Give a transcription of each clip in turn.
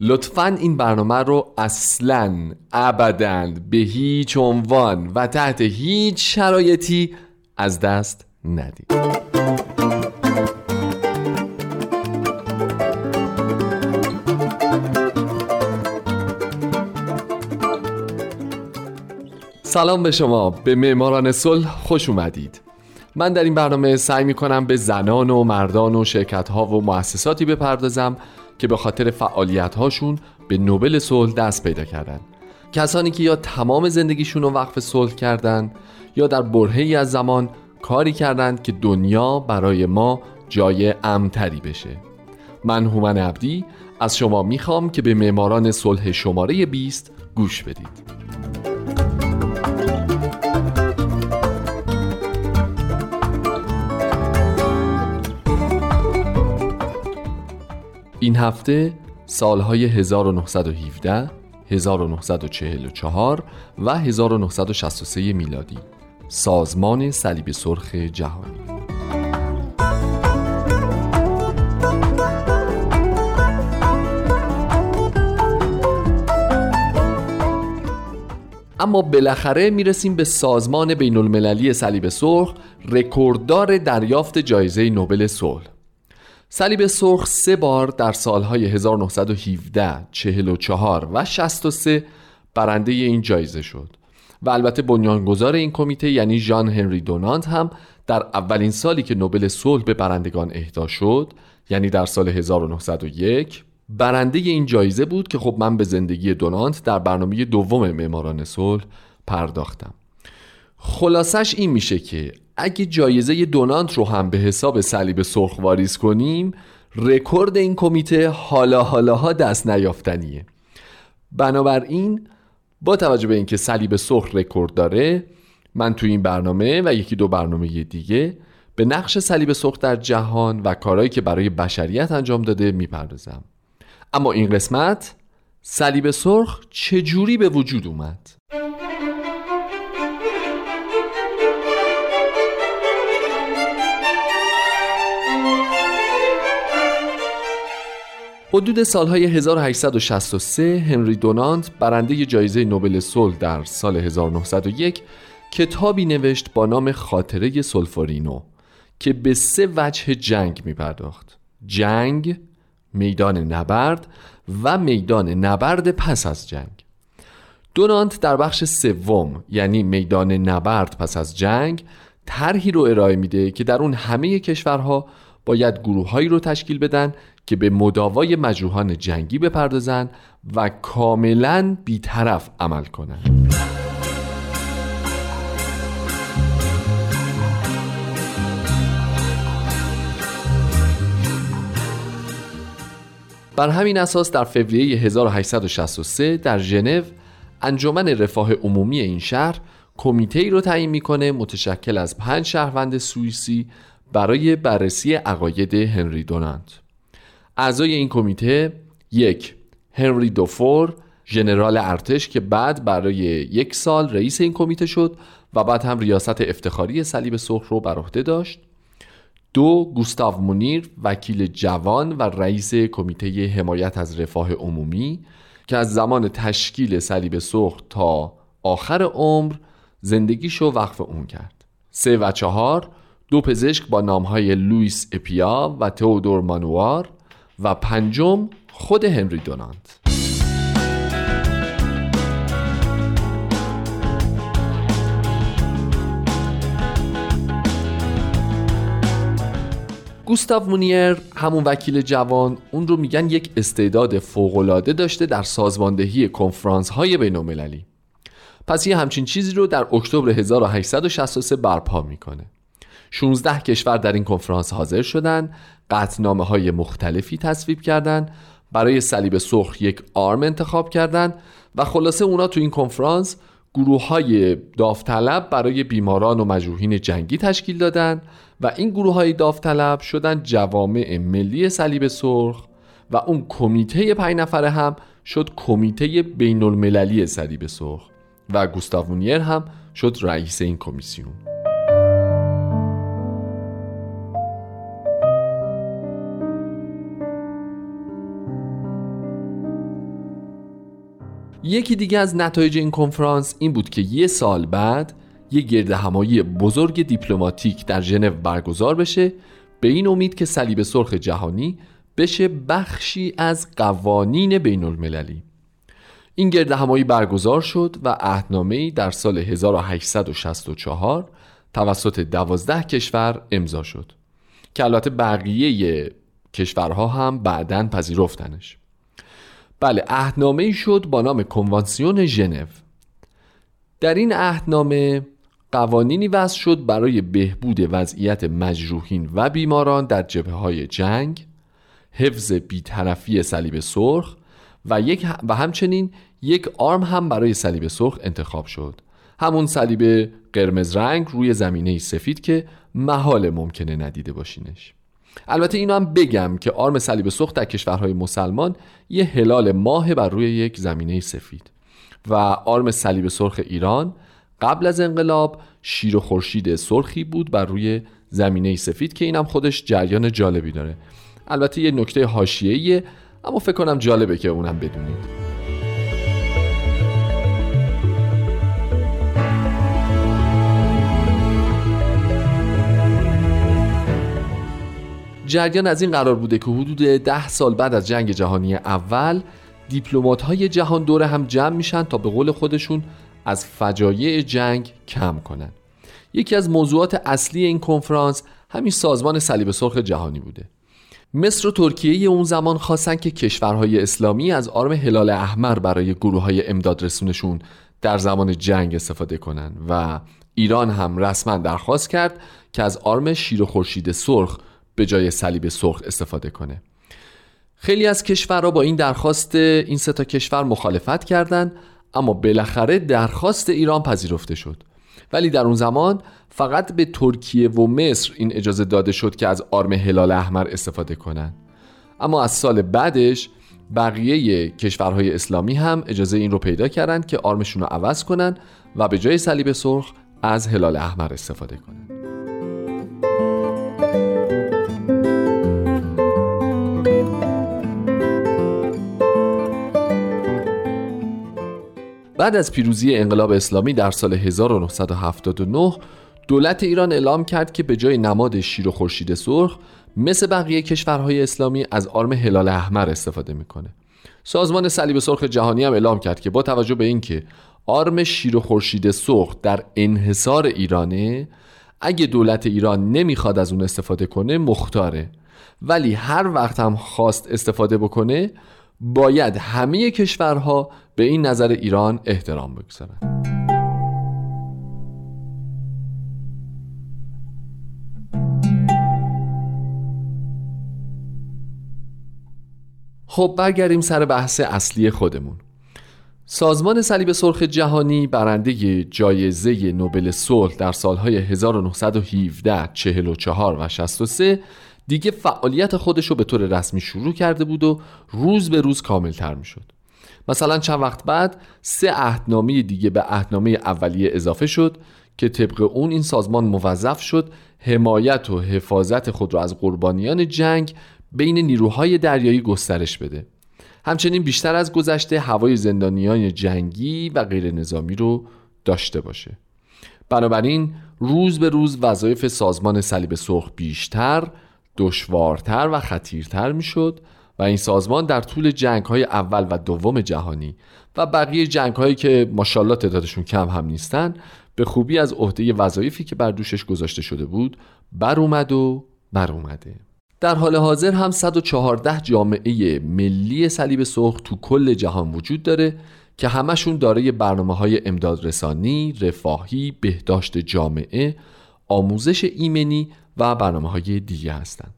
لطفا این برنامه رو اصلا ابدا به هیچ عنوان و تحت هیچ شرایطی از دست ندید. سلام به شما. به معماران صلح خوش اومدید. من در این برنامه سعی می کنم به زنان و مردان و شرکت ها و مؤسساتی بپردازم که به خاطر فعالیت هاشون به نوبل صلح دست پیدا کردن. کسانی که یا تمام زندگیشون رو وقف صلح کردن یا در برهی از زمان کاری کردند که دنیا برای ما جای امتری بشه. من هومن عبدی از شما می‌خوام که به معماران صلح شماره 20 گوش بدید. این هفته سالهای 1917 1944 و 1963 میلادی. سازمان صلیب سرخ جهانی. اما بالاخره می‌رسیم به سازمان بین المللی صلیب سرخ رکورددار دریافت جایزه نوبل صلح. صلیب سرخ سه بار در سالهای 1917, 44 و 63 برنده این جایزه شد و البته بنیانگذار این کمیته یعنی ژان هنری دونانت هم در اولین سالی که نوبل صلح به برندگان اهدا شد یعنی در سال 1901 برنده این جایزه بود که خب من به زندگی دونانت در برنامه دوم معماران صلح پرداختم. خلاصش این میشه که اگه جایزه دونانت رو هم به حساب صلیب سرخ واریز کنیم رکورد این کمیته حالا حالاها دست نیافتنیه. بنابراین با توجه به اینکه صلیب سرخ رکورد داره من تو این برنامه و یکی دو برنامه دیگه به نقش صلیب سرخ در جهان و کارهایی که برای بشریت انجام داده می‌پردازم. اما این قسمت صلیب سرخ چجوری به وجود اومد؟ حدود سالهای 1863 هنری دونانت برنده جایزه نوبل صلح در سال 1901 کتابی نوشت با نام خاطره سولفورینو که به سه وجه جنگ می پرداخت جنگ، میدان نبرد و میدان نبرد پس از جنگ. دونانت در بخش سوم یعنی میدان نبرد پس از جنگ طرحی رو ارائه میده که در اون همه کشورها باید گروههایی رو تشکیل بدن که به مداوای مجروحان جنگی بپردازن و کاملا بیطرف عمل کنند. بر همین اساس در فوریه 1863 در ژنو انجمن رفاه عمومی این شهر کمیته ای رو تعیین می‌کنه متشکل از پنج شهروند سوئیسی برای بررسی عقاید هنری دونانت اعضای این کمیته یک هنری دوفور ژنرال ارتش که بعد برای یک سال رئیس این کمیته شد و بعد هم ریاست افتخاری صلیب سرخ رو بر عهده داشت. دو گوستاو مونیر وکیل جوان و رئیس کمیته حمایت از رفاه عمومی که از زمان تشکیل صلیب سرخ تا آخر عمر زندگیشو وقف اون کرد. سه و چهار دو پزشک با نامهای لویس اپیا و تئودور مانوار و پنجم خود هنری دونانت. گوستاو مونیر همون وکیل جوان اون رو میگن یک استعداد فوقالعاده داشته در سازماندهی کنفرانس های بین پس یه همچین چیزی رو در اکتبر 1863 برپا می‌کنه. 16 کشور در این کنفرانس حاضر شدند قطنامه های مختلفی تصویب کردند برای صلیب سرخ یک آرم انتخاب کردند و خلاصه اونا تو این کنفرانس گروه های داوطلب برای بیماران و مجروحین جنگی تشکیل دادند و این گروه های داوطلب شدن جوامع ملی صلیب سرخ و اون کمیته پنج نفره هم شد کمیته بین المللی صلیب سرخ و گوستاوونیر هم شد رئیس این کمیسیون. یکی دیگه از نتایج این کنفرانس این بود که یه سال بعد یه گرد همایی بزرگ دیپلماتیک در ژنو برگزار بشه به این امید که صلیب سرخ جهانی بشه بخشی از قوانین بین المللی این گرد همایی برگزار شد و عهدنامه‌ای در سال 1864 توسط دوازده کشور امضا شد که البته بقیه کشورها هم بعدا پذیرفتنش. بله عهدنامه شد با نام کنوانسیون ژنو. در این عهدنامه قوانینی وضع شد برای بهبود وضعیت مجروحین و بیماران در جبه های جنگ حفظ بیطرفی صلیب سرخ و, یک و همچنین یک آرم هم برای صلیب سرخ انتخاب شد. همون صلیب قرمز رنگ روی زمینه سفید که محال ممکنه ندیده باشینش. البته اینو هم بگم که آرم صلیب سرخ در کشورهای مسلمان یه هلال ماه بر روی یک زمینه سفید و آرم صلیب سرخ ایران قبل از انقلاب شیر و خورشید سرخی بود بر روی زمینه سفید که اینم خودش جریان جالبی داره. البته یه نکته حاشیه‌ایه اما فکر کنم جالبه که اونم بدونید. جریان از این قرار بوده که حدود ده سال بعد از جنگ جهانی اول دیپلمات های جهان دوره هم جمع میشن تا به قول خودشون از فجایع جنگ کم کنن. یکی از موضوعات اصلی این کنفرانس همین سازمان صلیب سرخ جهانی بوده. مصر و ترکیه اون زمان خواستن که کشورهای اسلامی از آرم هلال احمر برای گروه های امداد رسونشون در زمان جنگ استفاده کنن و ایران هم رسما درخواست کرد که از آرم شیر و خورشید سرخ به جای صلیب سرخ استفاده کنه. خیلی از کشورها با این درخواست این سه تا کشور مخالفت کردند اما بالاخره درخواست ایران پذیرفته شد. ولی در اون زمان فقط به ترکیه و مصر این اجازه داده شد که از آرم هلال احمر استفاده کنند. اما از سال بعدش بقیه کشورهای اسلامی هم اجازه این رو پیدا کردند که آرمشون رو عوض کنن و به جای صلیب سرخ از هلال احمر استفاده کنند. بعد از پیروزی انقلاب اسلامی در سال 1979 دولت ایران اعلام کرد که به جای نماد شیر و خورشید سرخ مثل بقیه کشورهای اسلامی از آرم هلال احمر استفاده می‌کنه. سازمان صلیب سرخ جهانی هم اعلام کرد که با توجه به اینکه آرم شیر و خورشید سرخ در انحصار ایرانه اگه دولت ایران نمی‌خواد از اون استفاده کنه مختاره. ولی هر وقت هم خواست استفاده بکنه باید همه کشورها به این نظر ایران احترام بگذارند. خب برگردیم سر بحث اصلی خودمون سازمان صلیب سرخ جهانی برنده جایزه نوبل صلح در سالهای 1917, 44 و 63 دیگه فعالیت خودش رو به طور رسمی شروع کرده بود و روز به روز کاملتر می شد مثلا چند وقت بعد سه عهدنامه دیگه به عهدنامه اولیه اضافه شد که طبق اون این سازمان موظف شد حمایت و حفاظت خود را از قربانیان جنگ بین نیروهای دریایی گسترش بده. همچنین بیشتر از گذشته هوای زندانیان جنگی و غیر نظامی رو داشته باشه. بنابراین روز به روز وظایف سازمان صلیب سرخ بیشتر دشوارتر و خطیرتر می‌شد و این سازمان در طول جنگ های اول و دوم جهانی و بقیه جنگ هایی که ماشاءالله تعدادشون کم هم نیستن به خوبی از عهده وظایفی که بر دوشش گذاشته شده بود بر اومد و بر اومده. در حال حاضر هم 114 جامعه ملی صلیب سرخ تو کل جهان وجود داره که همشون دارای برنامه های امداد رسانی، رفاهی، بهداشت جامعه، آموزش ایمنی و برنامه های دیگه هستند.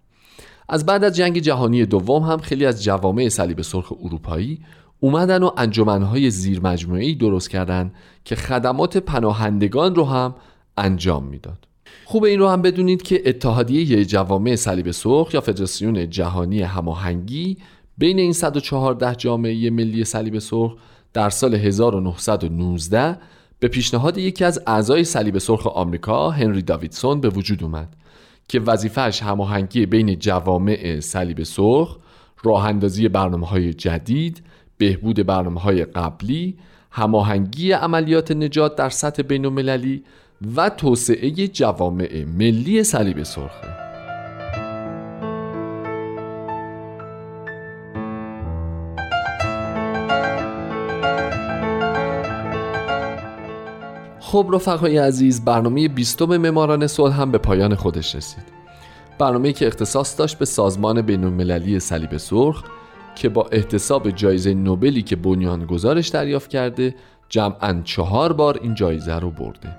از بعد از جنگ جهانی دوم هم خیلی از جوامع صلیب سرخ اروپایی اومدن و انجمنهای زیر مجموعی درست کردن که خدمات پناهندگان رو هم انجام می‌داد خوب این رو هم بدونید که اتحادیه جوامع صلیب سرخ یا فدراسیون جهانی هماهنگی بین این 114 جامعه ملی صلیب سرخ در سال 1919 به پیشنهاد یکی از اعضای صلیب سرخ آمریکا هنری داویدسون به وجود اومد که وظیفهش هماهنگی بین جوامع صلیب سرخ راه اندازی برنامه های جدید بهبود برنامه های قبلی هماهنگی عملیات نجات در سطح بین و توسعه جوامع ملی صلیب سرخه. خب رفقای عزیز برنامه بیستم مماران صلح هم به پایان خودش رسید. برنامه که اختصاص داشت به سازمان بین المللی صلیب سرخ که با احتساب جایزه نوبلی که گزارش دریافت کرده جمعا چهار بار این جایزه رو برده.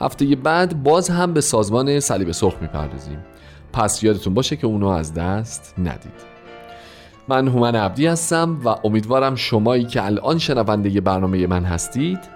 هفته بعد باز هم به سازمان صلیب سرخ می‌پردازیم. پس یادتون باشه که اونو از دست ندید. من هومن عبدی هستم و امیدوارم شمایی که الان شنونده برنامه من هستید